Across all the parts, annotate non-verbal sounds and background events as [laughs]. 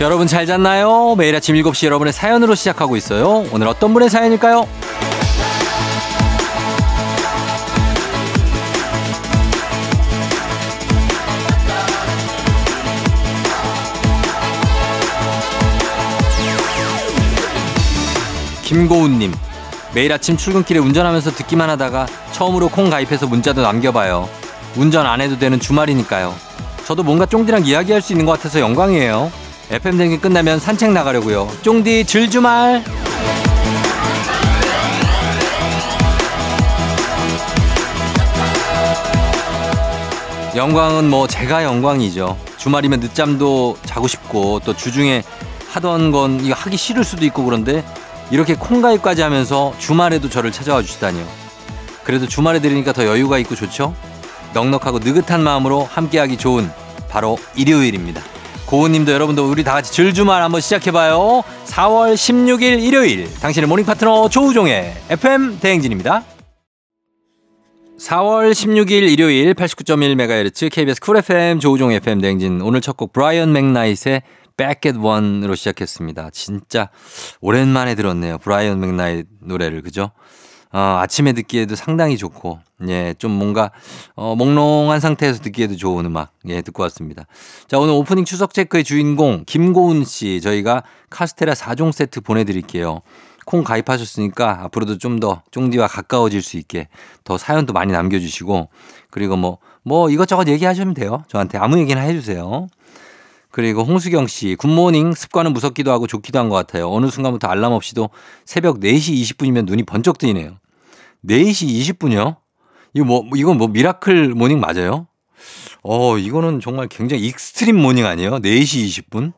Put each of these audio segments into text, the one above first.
여러분 잘 잤나요? 매일 아침 7시 여러분의 사연으로 시작하고 있어요. 오늘 어떤 분의 사연일까요? 김고은님 매일 아침 출근길에 운전하면서 듣기만 하다가 처음으로 콩 가입해서 문자도 남겨봐요. 운전 안 해도 되는 주말이니까요. 저도 뭔가 쫑디랑 이야기할 수 있는 것 같아서 영광이에요. FM 댕기 끝나면 산책 나가려고요. 쫑디 질주말. 영광은 뭐 제가 영광이죠. 주말이면 늦잠도 자고 싶고 또 주중에 하던 건 이거 하기 싫을 수도 있고 그런데 이렇게 콩가입까지 하면서 주말에도 저를 찾아와 주시다니요. 그래도 주말에 들으니까 더 여유가 있고 좋죠? 넉넉하고 느긋한 마음으로 함께하기 좋은 바로 일요일입니다. 고은님도 여러분도 우리 다 같이 즐주말 한번 시작해봐요. 4월 16일 일요일 당신의 모닝 파트너 조우종의 FM 대행진입니다. 4월 16일 일요일 89.1MHz KBS 쿨 FM 조우종 FM 대행진 오늘 첫 곡 브라이언 맥나잇의 Back at One으로 시작했습니다. 진짜 오랜만에 들었네요. 브라이언 맥나잇 노래를 그죠? 어, 아침에 듣기에도 상당히 좋고, 예, 좀 뭔가, 어, 몽롱한 상태에서 듣기에도 좋은 음악, 예, 듣고 왔습니다. 자, 오늘 오프닝 출석 체크의 주인공, 김고은 씨, 저희가 카스테라 4종 세트 보내드릴게요. 콩 가입하셨으니까 앞으로도 좀 더 쫑디와 가까워질 수 있게 더 사연도 많이 남겨주시고, 그리고 뭐, 뭐 이것저것 얘기하시면 돼요. 저한테 아무 얘기나 해주세요. 그리고 홍수경 씨, 굿모닝 습관은 무섭기도 하고 좋기도 한 것 같아요. 어느 순간부터 알람 없이도 새벽 4시 20분이면 눈이 번쩍 뜨이네요. 4시 20분이요? 이거 뭐, 이건 뭐 miracle morning 맞아요? 어, 이거는 정말 굉장히 extreme morning 아니에요? 4시 20분?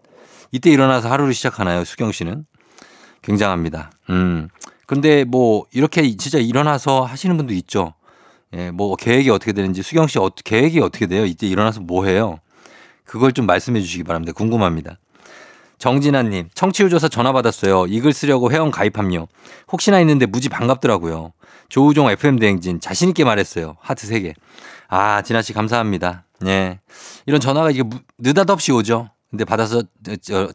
이때 일어나서 하루를 시작하나요, 수경 씨는? 굉장합니다. 음. 근데 뭐, 이렇게 진짜 일어나서 하시는 분도 있죠. 예, 뭐, 계획이 어떻게 되는지, 수경 씨 어, 계획이 어떻게 돼요? 이때 일어나서 뭐 해요? 그걸 좀 말씀해 주시기 바랍니다. 궁금합니다. 정진아님, 청취율 조사 전화 받았어요. 이글 쓰려고 회원 가입함요. 혹시나 있는데 무지 반갑더라고요. 조우종 FM대행진 자신있게 말했어요. 하트 3개. 아, 진아 씨 감사합니다. 예. 이런 전화가 이게 느닷없이 오죠. 근데 받아서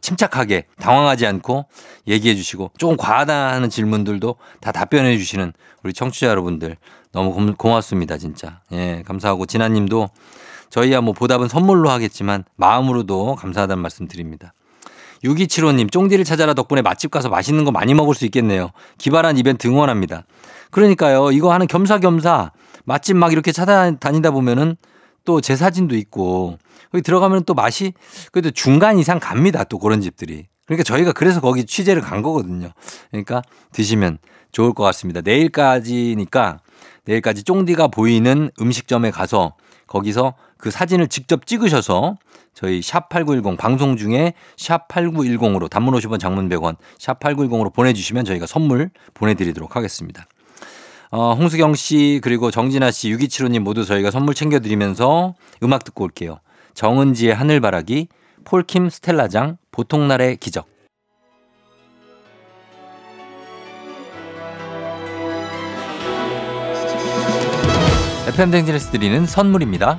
침착하게 당황하지 않고 얘기해 주시고 조금 과하다는 질문들도 다 답변해 주시는 우리 청취자 여러분들 너무 고맙습니다. 진짜. 예, 감사하고 진아 님도 저희야 뭐 보답은 선물로 하겠지만 마음으로도 감사하다는 말씀 드립니다. 6275님, 쫑디를 찾아라 덕분에 맛집 가서 맛있는 거 많이 먹을 수 있겠네요. 기발한 이벤트 응원합니다. 그러니까요, 이거 하는 겸사겸사 맛집 막 이렇게 찾아다니다 보면은 또 제 사진도 있고 거기 들어가면 또 맛이 그래도 중간 이상 갑니다. 또 그런 집들이. 그러니까 저희가 그래서 거기 취재를 간 거거든요. 그러니까 드시면 좋을 것 같습니다. 내일까지니까 내일까지 쫑디가 보이는 음식점에 가서 거기서 그 사진을 직접 찍으셔서 저희 샵 8910 방송 중에 샵 8910으로 단문 50원 장문 100원 샵 8910으로 보내주시면 저희가 선물 보내드리도록 하겠습니다. 어, 홍수경 씨 그리고 정진아 씨 6275님 모두 저희가 선물 챙겨드리면서 음악 듣고 올게요. 정은지의 하늘바라기 폴킴 스텔라장 보통날의 기적 FM댕진에서 드리는 선물입니다.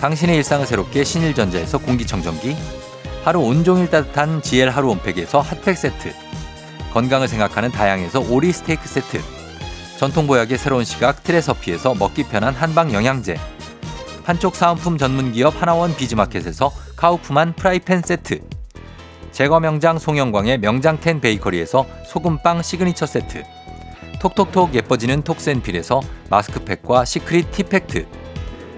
당신의 일상을 새롭게 신일전자에서 공기청정기 하루 온종일 따뜻한 GL 하루 온팩에서 핫팩 세트 건강을 생각하는 다향에서 오리 스테이크 세트 전통보약의 새로운 시각 트레서피에서 먹기 편한 한방 영양제 판촉 사은품 전문기업 하나원 비즈마켓에서 카우프만 프라이팬 세트 제과 명장 송영광의 명장텐 베이커리에서 소금빵 시그니처 세트 톡톡톡 예뻐지는 톡센필에서 마스크팩과 시크릿 티팩트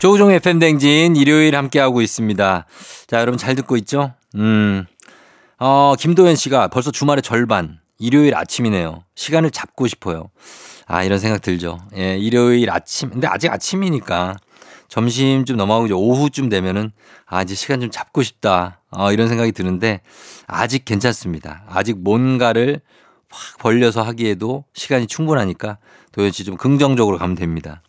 조우종의 FM댕진 일요일 함께하고 있습니다. 자, 여러분 잘 듣고 있죠? 음. 어, 김도현 씨가 벌써 주말의 절반, 일요일 아침이네요. 시간을 잡고 싶어요. 아, 이런 생각 들죠. 예, 일요일 아침. 근데 아직 아침이니까 점심 좀 넘어가고 이제 오후쯤 되면은 아, 이제 시간 좀 잡고 싶다. 어, 이런 생각이 드는데 아직 괜찮습니다. 아직 뭔가를 확 벌려서 하기에도 시간이 충분하니까 도현 씨 좀 긍정적으로 가면 됩니다.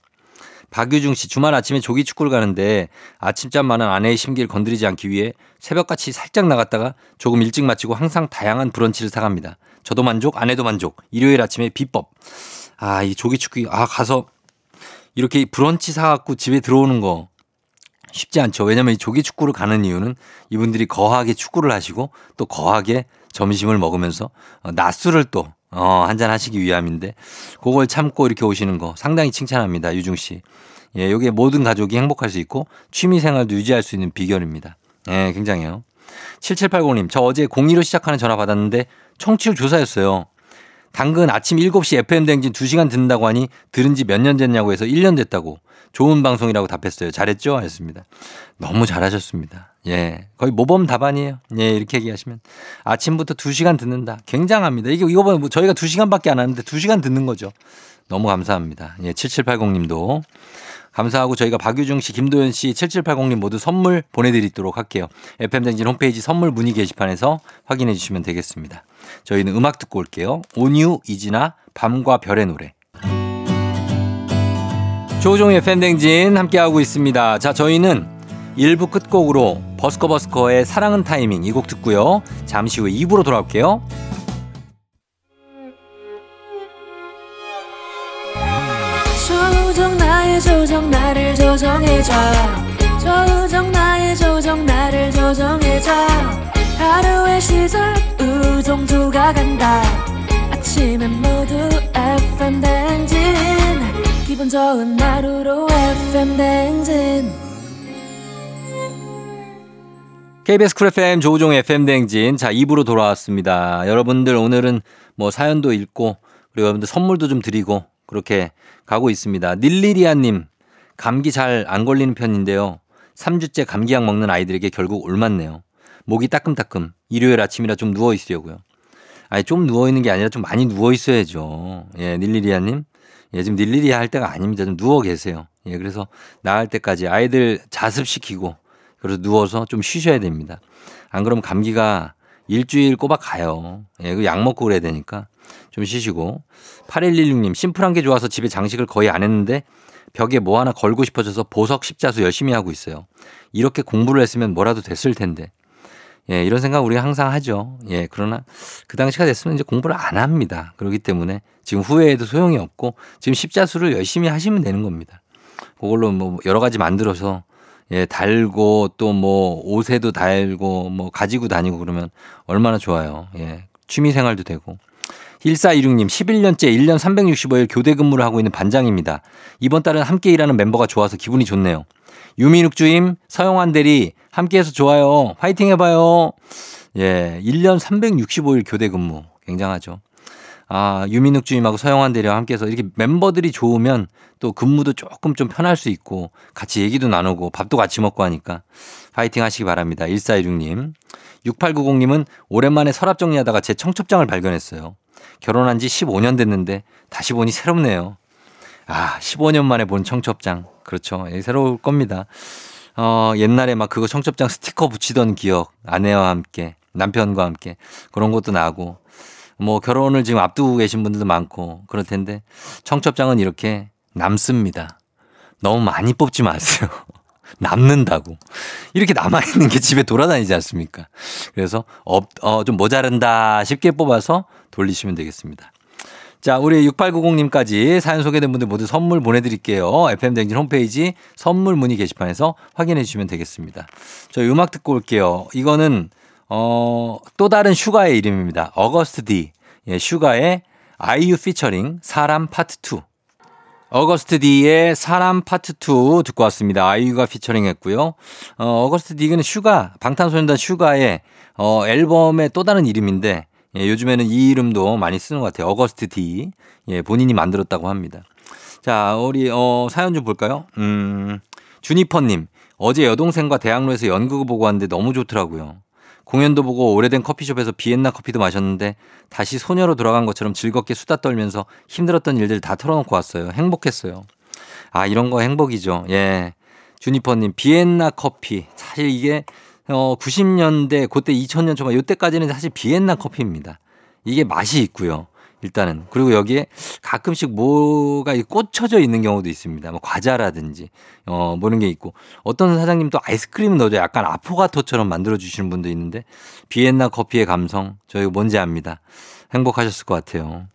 박유중 씨 주말 아침에 조기 축구를 가는데 아침잠 많은 아내의 심기를 건드리지 않기 위해 새벽같이 살짝 나갔다가 조금 일찍 마치고 항상 다양한 브런치를 사갑니다. 저도 만족, 아내도 만족. 일요일 아침에 비법. 아, 이 조기 축구, 아, 가서 이렇게 브런치 사갖고 집에 들어오는 거 쉽지 않죠. 왜냐면 이 조기 축구를 가는 이유는 이분들이 거하게 축구를 하시고 또 거하게 점심을 먹으면서 어, 낮술을 또 어, 한잔 하시기 위함인데 그걸 참고 이렇게 오시는 거 상당히 칭찬합니다. 유중 씨. 예, 요게 모든 가족이 행복할 수 있고 취미 생활도 유지할 수 있는 비결입니다. 예, 굉장해요. 7780님, 저 어제 02로 시작하는 전화 받았는데 청취율 조사였어요. 당근 아침 7시 FM 댕진 2시간 듣는다고 하니 들은 지 몇 년 됐냐고 해서 1년 됐다고. 좋은 방송이라고 답했어요. 잘했죠? 하셨습니다. 너무 잘하셨습니다. 예. 거의 모범 답안이에요. 예, 이렇게 얘기하시면. 아침부터 2시간 듣는다. 굉장합니다. 이게, 이거 보면 뭐 저희가 2시간밖에 안 하는데 2시간 듣는 거죠. 너무 감사합니다. 예, 7780 님도. 감사하고 저희가 박유중 씨, 김도현 씨, 7780님 모두 선물 보내드리도록 할게요. FM댕진 홈페이지 선물 문의 게시판에서 확인해 주시면 되겠습니다. 저희는 음악 듣고 올게요. 온유, 이진아, 밤과 별의 노래. 조종의 팬댕진 함께하고 있습니다. 자, 저희는 1부 끝곡으로 버스커버스커의 사랑은 타이밍 이 곡 듣고요. 잠시 후에 2부로 돌아올게요. 조정 나의 조정 나를 조정해줘 조정 나의 조정 나를 조정해줘 하루의 시절 우정조가 간다 아침엔 모두 FM 댕진 기분 좋은 하루로 FM 댕진 KBS 쿨 FM 조우종 FM 댕진. 자, 2부로 돌아왔습니다. 여러분들 오늘은 뭐 사연도 읽고 그리고 여러분들 선물도 좀 드리고 그렇게 가고 있습니다. 닐리리아님, 감기 잘 안 걸리는 편인데요. 3주째 감기약 먹는 아이들에게 결국 올맞네요. 목이 따끔따끔. 일요일 아침이라 좀 누워 있으려고요. 아니, 좀 누워 있는 게 아니라 좀 많이 누워 있어야죠. 예, 닐리리아님. 예, 지금 닐리리아 할 때가 아닙니다. 좀 누워 계세요. 예, 그래서 나을 때까지 아이들 자습시키고 그래서 누워서 좀 쉬셔야 됩니다. 안 그러면 감기가 일주일 꼬박 가요. 예, 그약 먹고 그래야 되니까 좀 쉬시고. 8116님, 심플한 게 좋아서 집에 장식을 거의 안 했는데 벽에 뭐 하나 걸고 싶어져서 보석 십자수 열심히 하고 있어요. 이렇게 공부를 했으면 뭐라도 됐을 텐데. 예, 이런 생각 우리가 항상 하죠. 예, 그러나 그 당시가 됐으면 이제 공부를 안 합니다. 그렇기 때문에 지금 후회해도 소용이 없고 지금 십자수를 열심히 하시면 되는 겁니다. 그걸로 뭐 여러 가지 만들어서 예, 달고 또 뭐 옷에도 달고 뭐 가지고 다니고 그러면 얼마나 좋아요. 예. 취미 생활도 되고. 1426님, 11년째 1년 365일 교대 근무를 하고 있는 반장입니다. 이번 달은 함께 일하는 멤버가 좋아서 기분이 좋네요. 유민욱 주임, 서영환 대리, 함께 해서 좋아요. 화이팅 해봐요. 예, 1년 365일 교대 근무. 굉장하죠. 아, 유민욱 주임하고 서영환 대리와 함께해서 이렇게 멤버들이 좋으면 또 근무도 조금 좀 편할 수 있고 같이 얘기도 나누고 밥도 같이 먹고 하니까 파이팅 하시기 바랍니다. 1416님. 6890님은 오랜만에 서랍 정리하다가 제 청첩장을 발견했어요. 결혼한 지 15년 됐는데 다시 보니 새롭네요. 아, 15년 만에 본 청첩장. 그렇죠. 예, 새로울 겁니다. 어, 옛날에 막 그거 청첩장 스티커 붙이던 기억, 아내와 함께, 남편과 함께 그런 것도 나고 뭐 결혼을 지금 앞두고 계신 분들도 많고 그럴 텐데 청첩장은 이렇게 남습니다. 너무 많이 뽑지 마세요. [laughs] 남는다고. 이렇게 남아있는 게 집에 돌아다니지 않습니까? 그래서, 업, 어, 좀 모자른다 싶게 뽑아서 돌리시면 되겠습니다. 자, 우리 6890님까지 사연 소개된 분들 모두 선물 보내드릴게요. FM댕진 홈페이지 선물 문의 게시판에서 확인해 주시면 되겠습니다. 저희 음악 듣고 올게요. 이거는, 어, 또 다른 슈가의 이름입니다. 어거스트 D. 예, 슈가의 아이유 피처링 사람 파트 2. Agust D의 사람 파트 2 듣고 왔습니다. 아이유가 피처링 했고요. 어, Agust D는 슈가, 방탄소년단 슈가의 어, 앨범의 또 다른 이름인데 예, 요즘에는 이 이름도 많이 쓰는 것 같아요. Agust D. 예, 본인이 만들었다고 합니다. 자, 우리, 어, 사연 좀 볼까요? 음, 주니퍼님. 어제 여동생과 대학로에서 연극을 보고 왔는데 너무 좋더라고요. 공연도 보고 오래된 커피숍에서 비엔나 커피도 마셨는데 다시 소녀로 돌아간 것처럼 즐겁게 수다 떨면서 힘들었던 일들 다 털어놓고 왔어요. 행복했어요. 아, 이런 거 행복이죠. 예. 주니퍼님, 비엔나 커피. 사실 이게 어, 90년대, 그때 2000년 초반, 요때까지는 사실 비엔나 커피입니다. 이게 맛이 있고요. 일단은. 그리고 여기에 가끔씩 뭐가 꽂혀져 있는 경우도 있습니다. 뭐 과자라든지, 어, 뭐 이런 게 있고. 어떤 사장님도 아이스크림 넣어줘 약간 아포가토처럼 만들어주시는 분도 있는데, 비엔나 커피의 감성, 저희 뭔지 압니다. 행복하셨을 것 같아요.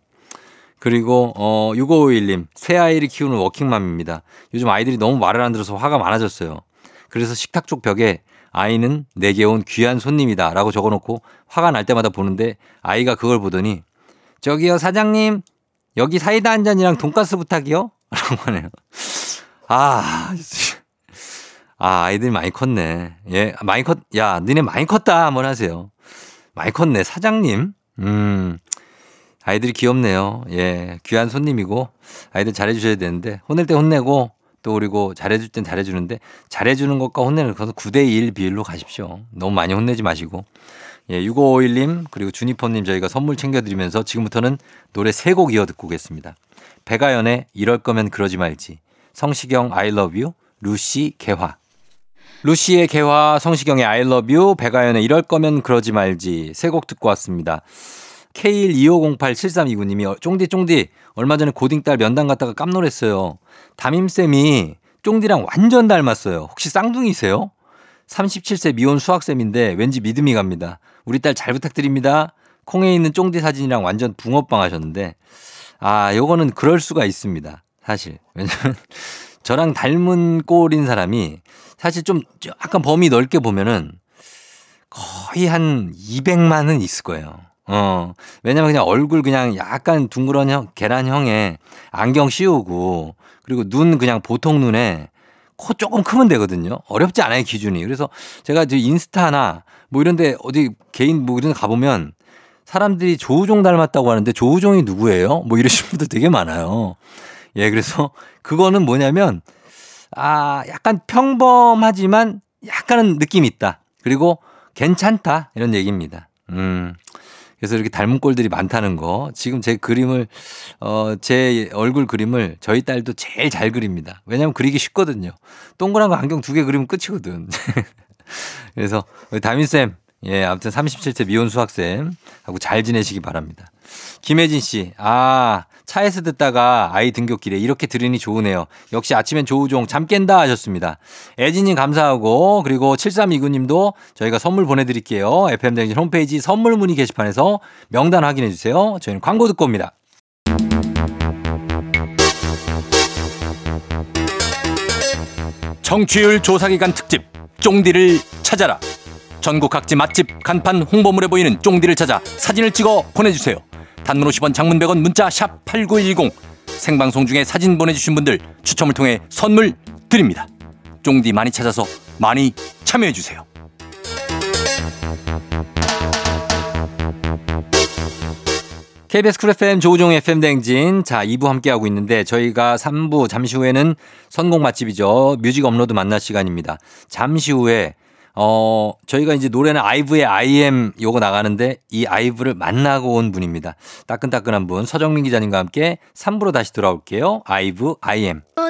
그리고, 어, 6551님, 새 아이를 키우는 워킹맘입니다. 요즘 아이들이 너무 말을 안 들어서 화가 많아졌어요. 그래서 식탁 쪽 벽에 아이는 내게 온 귀한 손님이다 라고 적어놓고 화가 날 때마다 보는데 아이가 그걸 보더니 저기요 사장님 여기 사이다 한 잔이랑 돈가스 부탁이요? [laughs] 라고 하네요. 아, 아 아이들 많이 컸네. 예, 많이 컸, 야, 너네 많이 컸다 한번 하세요. 많이 컸네 사장님. 음. 아이들이 귀엽네요. 예, 귀한 손님이고 아이들 잘해주셔야 되는데 혼낼 때 혼내고 또 그리고 잘해줄 땐 잘해주는데 잘해주는 것과 혼내는 것은 9대1 비율로 가십시오. 너무 많이 혼내지 마시고. 예, 6551님 그리고 주니퍼님 저희가 선물 챙겨드리면서 지금부터는 노래 세 곡 이어 듣고 오겠습니다. 백아연의 이럴 거면 그러지 말지. 성시경 I love you. 루시 개화. 루시의 개화, 성시경의 I love you, 백아연의 이럴 거면 그러지 말지 세 곡 듣고 왔습니다. K125087329님이 쫑디 쫑디 얼마 전에 고딩딸 면담 갔다가 깜놀했어요. 담임쌤이 쫑디랑 완전 닮았어요. 혹시 쌍둥이세요? 37세 미혼 수학쌤인데 왠지 믿음이 갑니다. 우리 딸 잘 부탁드립니다. 콩에 있는 쫑디 사진이랑 완전 붕어빵 하셨는데 아, 요거는 그럴 수가 있습니다. 사실. 왜냐면 [laughs] 저랑 닮은 꼴인 사람이 사실 좀 약간 범위 넓게 보면은 거의 한 200만은 있을 거예요. 어, 왜냐면 그냥 얼굴 그냥 약간 둥그런 형, 계란형에 안경 씌우고 그리고 눈 그냥 보통 눈에 코 조금 크면 되거든요. 어렵지 않아요, 기준이. 그래서 제가 이제 인스타나 뭐 이런데 어디 개인 뭐 이런 데 가보면 사람들이 조우종 닮았다고 하는데 조우종이 누구예요? 뭐 이러신 [laughs] 분들 되게 많아요. 예, 그래서 그거는 뭐냐면 아, 약간 평범하지만 약간은 느낌이 있다. 그리고 괜찮다. 이런 얘기입니다. 음. 그래서 이렇게 닮은 꼴들이 많다는 거. 지금 제 그림을, 어, 제 얼굴 그림을 저희 딸도 제일 잘 그립니다. 왜냐면 그리기 쉽거든요. 동그란 거 안경 두 개 그리면 끝이거든. [laughs] 그래서 다민쌤, 예, 아무튼 37세 미혼 수학쌤 하고 잘 지내시기 바랍니다. 김혜진 씨, 아, 차에서 듣다가 아이 등굣길에 이렇게 들으니 좋으네요. 역시 아침엔 조우종 잠 깬다 하셨습니다. 애진님 감사하고 그리고 7329님도 저희가 선물 보내드릴게요. FM댕진 홈페이지 선물 문의 게시판에서 명단 확인해 주세요. 저희는 광고 듣고 옵니다. 청취율 조사기간 특집 쫑디를 찾아라. 전국 각지 맛집 간판 홍보물에 보이는 쫑디를 찾아 사진을 찍어 보내주세요. 단문 50원 장문 100원 문자 샵 8910 생방송 중에 사진 보내주신 분들 추첨을 통해 선물 드립니다. 쫑디 많이 찾아서 많이 참여해주세요. KBS Cool FM 조우종 FM 댕진. 자, 2부 함께하고 있는데 저희가 3부 잠시 후에는 선곡 맛집이죠. 뮤직 업로드 만날 시간입니다. 잠시 후에 어, 저희가 이제 노래는 IVE의 I AM 요거 나가는데 이 IVE를 만나고 온 분입니다. 따끈따끈한 분 서정민 기자님과 함께 3부로 다시 돌아올게요. IVE I AM. 오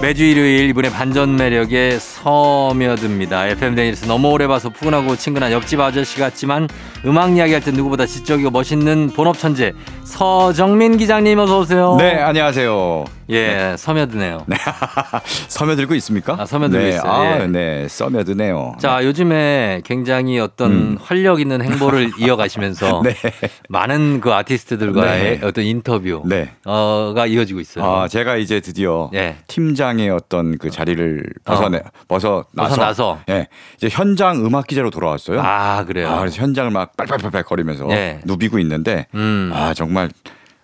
매주 일요일 이분의 반전 매력에 서며듭니다. FM 데니스 너무 오래 봐서 푸근하고 친근한 옆집 아저씨 같지만 음악 이야기할 때 누구보다 지적이고 멋있는 본업 천재 서정민 기자님 어서 오세요. 네, 안녕하세요. 예, 서며드네요. [laughs] 서며들고 있습니까? 아, 서며들고 네, 있어요. 아, 예. 네, 써며드네요. 자, 요즘에 굉장히 어떤 음. 활력 있는 행보를 [laughs] 이어가시면서 네. 많은 그 아티스트들과의 네. 어떤 인터뷰 네. 어가 이어지고 있어요. 아, 제가 이제 드디어 예. 팀장의 어떤 그 자리를 벗어내, 벗어 나서, 벗어 나서. 예, 이제 현장 음악 기자로 돌아왔어요. 아, 그래요. 아, 그래서 현장을 막 빨빨빨빨 거리면서 네. 누비고 있는데, 음. 아, 정말,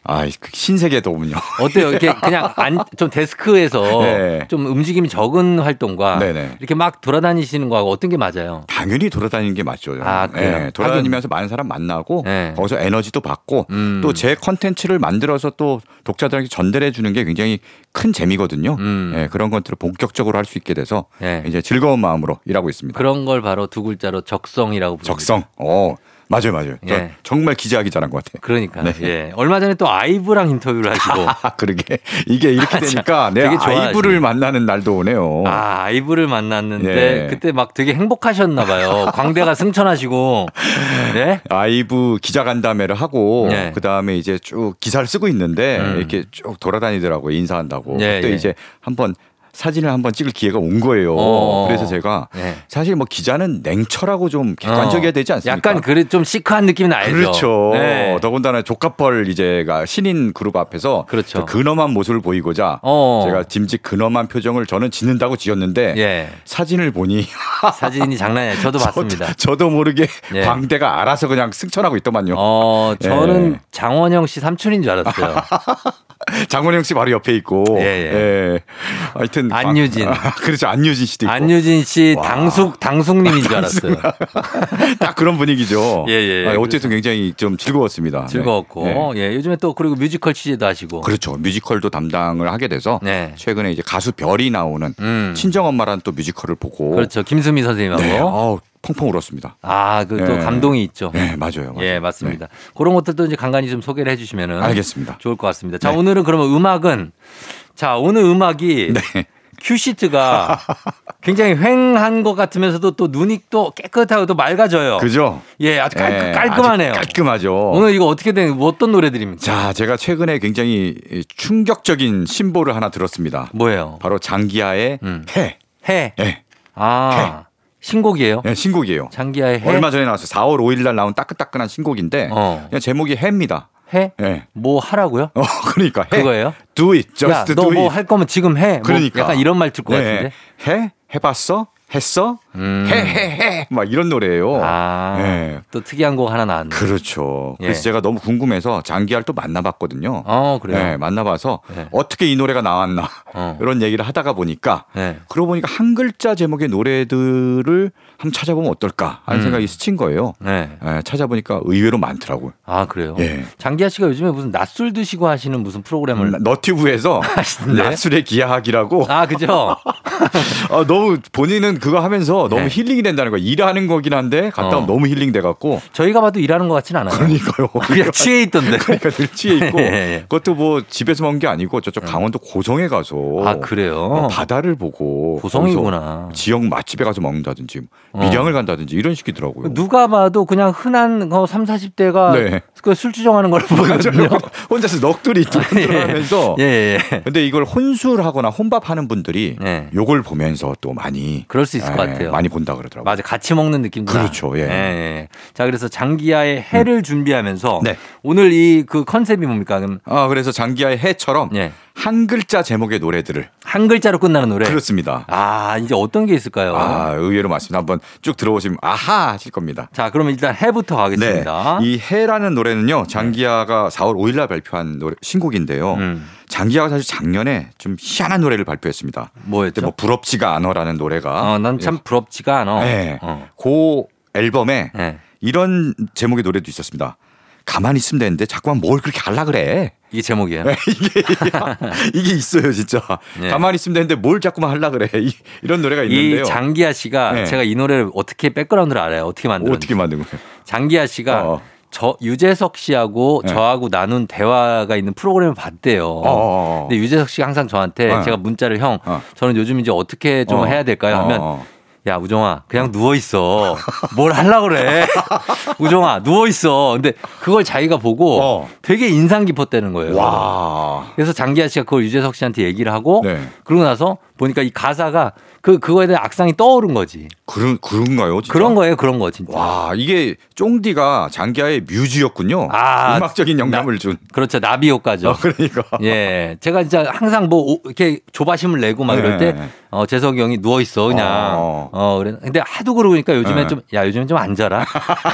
아, 그 신세계더군요. [laughs] 어때요? 이렇게 그냥 안, 좀 데스크에서 네. 좀 움직임이 적은 활동과 네네. 이렇게 막 돌아다니시는 거하고 어떤 게 맞아요? 당연히 돌아다니는 게 맞죠. 아? 예, 돌아다니면서 많은 사람 만나고 네. 거기서 에너지도 받고 음. 또제 컨텐츠를 만들어서 또 독자들에게 전달해 주는 게 굉장히 큰 재미거든요. 음. 예, 그런 것들을 본격적으로 할 수 있게 돼서 예. 이제 즐거운 마음으로 일하고 있습니다. 그런 걸 바로 두 글자로 적성이라고 부릅니다. 적성. 어, 맞아요, 맞아요. 저 예. 정말 기자하기 잘한 것 같아요. 그러니까 네. 예. 얼마 전에 또 아이브랑 인터뷰를 하시고 [laughs] 아, 그러게 이게 이렇게 [laughs] 되니까 되게 내가 좋아하시네. 아이브를 만나는 날도 오네요. 아, 아이브를 만났는데 예. 그때 막 되게 행복하셨나 봐요. [laughs] 광대가 승천하시고. 네? 아이브 기자 간담회를 하고 네. 그 다음에 이제 쭉 기사를 쓰고 있는데 음. 이렇게 쭉 돌아다니더라고요 인사한다고 예, 그때 예. 이제 한번 사진을 한번 찍을 기회가 온 거예요. 어. 그래서 제가 네. 사실 뭐 기자는 냉철하고 좀 객관적이어야 되지 않습니까? 약간 그래 좀 시크한 느낌은 알죠. 그렇죠. 네. 더군다나 조카펄 이제가 신인 그룹 앞에서 그렇죠. 그 근엄한 모습을 보이고자 어. 제가 짐짓 근엄한 표정을 저는 짓는다고 지었는데 예. 사진을 보니 [laughs] 사진이 장난이 아니에요. 저도 [laughs] 봤습니다. 저도, 저도 모르게 예. 광대가 알아서 그냥 승천하고 있더만요. 어, 저는 예. 장원영 씨 삼촌인 줄 알았어요. [laughs] [laughs] 장원영 씨 바로 옆에 있고. 예, 예. 하여튼 안유진. 아, 그렇죠. 안유진 씨도 있고. 안유진 씨 와. 당숙 당숙님인 줄 알았어요. [laughs] 딱 그런 분위기죠. 예, 예. 아, 어쨌든 굉장히 좀 즐거웠습니다. 즐거웠고 네. 네. 예 요즘에 또 그리고 뮤지컬 취재도 하시고 그렇죠. 뮤지컬도 담당을 하게 돼서 네. 최근에 이제 가수 별이 나오는 음. 친정 엄마라는 또 뮤지컬을 보고 그렇죠 김수미 선생님하고 네. 펑펑 울었습니다. 아 그또 네. 감동이 있죠. 네, 맞아요. 맞아요. 예 맞습니다. 그런 것들도 이제 간간히 좀 소개를 해주시면은 알겠습니다. 좋을 것 같습니다. 자 네. 오늘은 그러면 음악은 자 오늘 음악이 네. 큐시트가 [laughs] 굉장히 휑한 것 같으면서도 또 눈이 또 깨끗하고 또 맑아져요. 그죠? 예 아주 깔, 예, 깔끔하네요. 아주 깔끔하죠. 오늘 이거 어떻게 된 어떤 노래들입니까? 자, 제가 최근에 굉장히 충격적인 신보를 하나 들었습니다. 뭐예요? 바로 장기하의 음. 해. 해. 예. 아 신곡이에요? 예, 신곡이에요. 장기하의 해. 얼마 전에 나왔어요. 4월 5일 날 나온 따끈따끈한 신곡인데 어. 그냥 제목이 해입니다. 해? 예. 뭐 하라고요? 어, [laughs] 그러니까 해. 그거예요? Do it. Just 야, do 너뭐 it. 할 거면 지금 해. 뭐 그러니까. 약간 이런 말 들것 같은데. 해? 해봤어? 했어? 음. 해. 막 이런 노래예요. 아, 예. 또 특이한 곡 하나 나왔네. 그렇죠. 예. 그래서 제가 너무 궁금해서 장기하를 또 만나봤거든요. 어, 그래요. 네, 만나봐서 네. 어떻게 이 노래가 나왔나 어. 이런 얘기를 하다가 보니까 네. 그러고 보니까 한 글자 제목의 노래들을 한번 찾아보면 어떨까 하는 음. 생각이 스친 거예요. 네. 예, 찾아보니까 의외로 많더라고요. 아, 그래요? 예. 장기하 씨가 요즘에 무슨 낮술 드시고 하시는 무슨 프로그램을. 너튜브에서 [laughs] 하시던데? 낮술의 기하학이라고 아, 그죠? 아, [laughs] 너무 본인은 그거 하면서 너무 네. 힐링이 된다는 거야. 일하는 거긴 한데 갔다 오면 어. 너무 힐링 돼갖고 저희가 봐도 일하는 것 같진 않아요. 그러니까요. [laughs] 그냥 취해 있던데. 그러니까 늘 취해 있고 [laughs] 예, 예. 그것도 뭐 집에서 먹은 게 아니고 저쪽 강원도 고성에 가서 아, 그래요? 어, 바다를 보고 고성이구나. 지역 맛집에 가서 먹는다든지 어. 밀양을 간다든지 이런 식이더라고요. 누가 봐도 그냥 흔한 어, 3, 40대가 네. 그술 주정하는 걸 [laughs] 보거든요. 혼자서 넋두리 뚫뚫하면서 예, 예, 예. 근데 이걸 혼술하거나 혼밥하는 분들이 네. 요걸 보면서 또 많이 그럴 수 있을 것 예, 같아요. 많이 본다 그러더라고요. 맞아, 같이 먹는 느낌도. 나. 그렇죠, 예. 예. 자, 그래서 장기하의 해를 준비하면서 네. 오늘 이 그 컨셉이 뭡니까? 그럼 아 그래서 장기하의 해처럼 예. 한 글자 제목의 노래들을 한 글자로 끝나는 노래. 그렇습니다. 아, 이제 어떤 게 있을까요? 아 의외로 맞습니다. 한번 쭉 들어보시면 아하 하실 겁니다. 자, 그러면 일단 해부터 가겠습니다. 네. 이 해라는 노래는요. 장기하가 4월 5일 날 발표한 노래 신곡인데요. 음. 장기하가 사실 작년에 좀 희한한 노래를 발표했습니다. 뭐였죠? 뭐 부럽지가 않아라는 노래가 어, 난참 부럽지가 않아. 네. 어. 그 앨범에 네. 이런 제목의 노래도 있었습니다. 가만히 있으면 되는데 자꾸만 뭘 그렇게 하려 그래. 이게 제목이에요. 이게 이게 있어요, 진짜. 네. 가만히 있으면 되는데 뭘 자꾸만 하려 그래. 이, 런 노래가 있는데요. 이 장기하 씨가 네. 제가 이 노래를 어떻게 백그라운드를 알아요. 어떻게 만들었는지. 어떻게 만든 거예요? 장기하 씨가 어. 저 유재석 씨하고 네. 저하고 나눈 대화가 있는 프로그램을 봤대요. 어, 어, 어. 근데 유재석 씨가 항상 저한테 어. 제가 문자를 형 어. 저는 요즘 이제 어떻게 좀 어. 해야 될까요? 하면 어, 어. 야 우정아 그냥 누워 있어. 뭘 하려 그래? [laughs] 우정아 누워 있어. 근데 그걸 자기가 보고 어. 되게 인상 깊었다는 거예요. 와. 그래서 장기하 씨가 그걸 유재석 씨한테 얘기를 하고 네. 그러고 나서 보니까 이 가사가 그 그거에 대한 악상이 떠오른 거지. 그런 그런가요? 진짜? 그런 거예요, 그런 거 진짜. 와, 이게 쫑디가 장기하의 뮤즈였군요. 아, 음악적인 영감을 준. 그렇죠, 나비 효과죠. 어, 그러니까. [laughs] 예, 제가 진짜 항상 뭐 오- 이렇게 조바심을 내고 막 이럴 때, 네. 어, 재석이 형이 누워 있어 그냥. 어. 어, 그래. 근데 하도 그러니까 요즘엔 네. 좀, 야, 요즘엔 좀 앉아라. [laughs]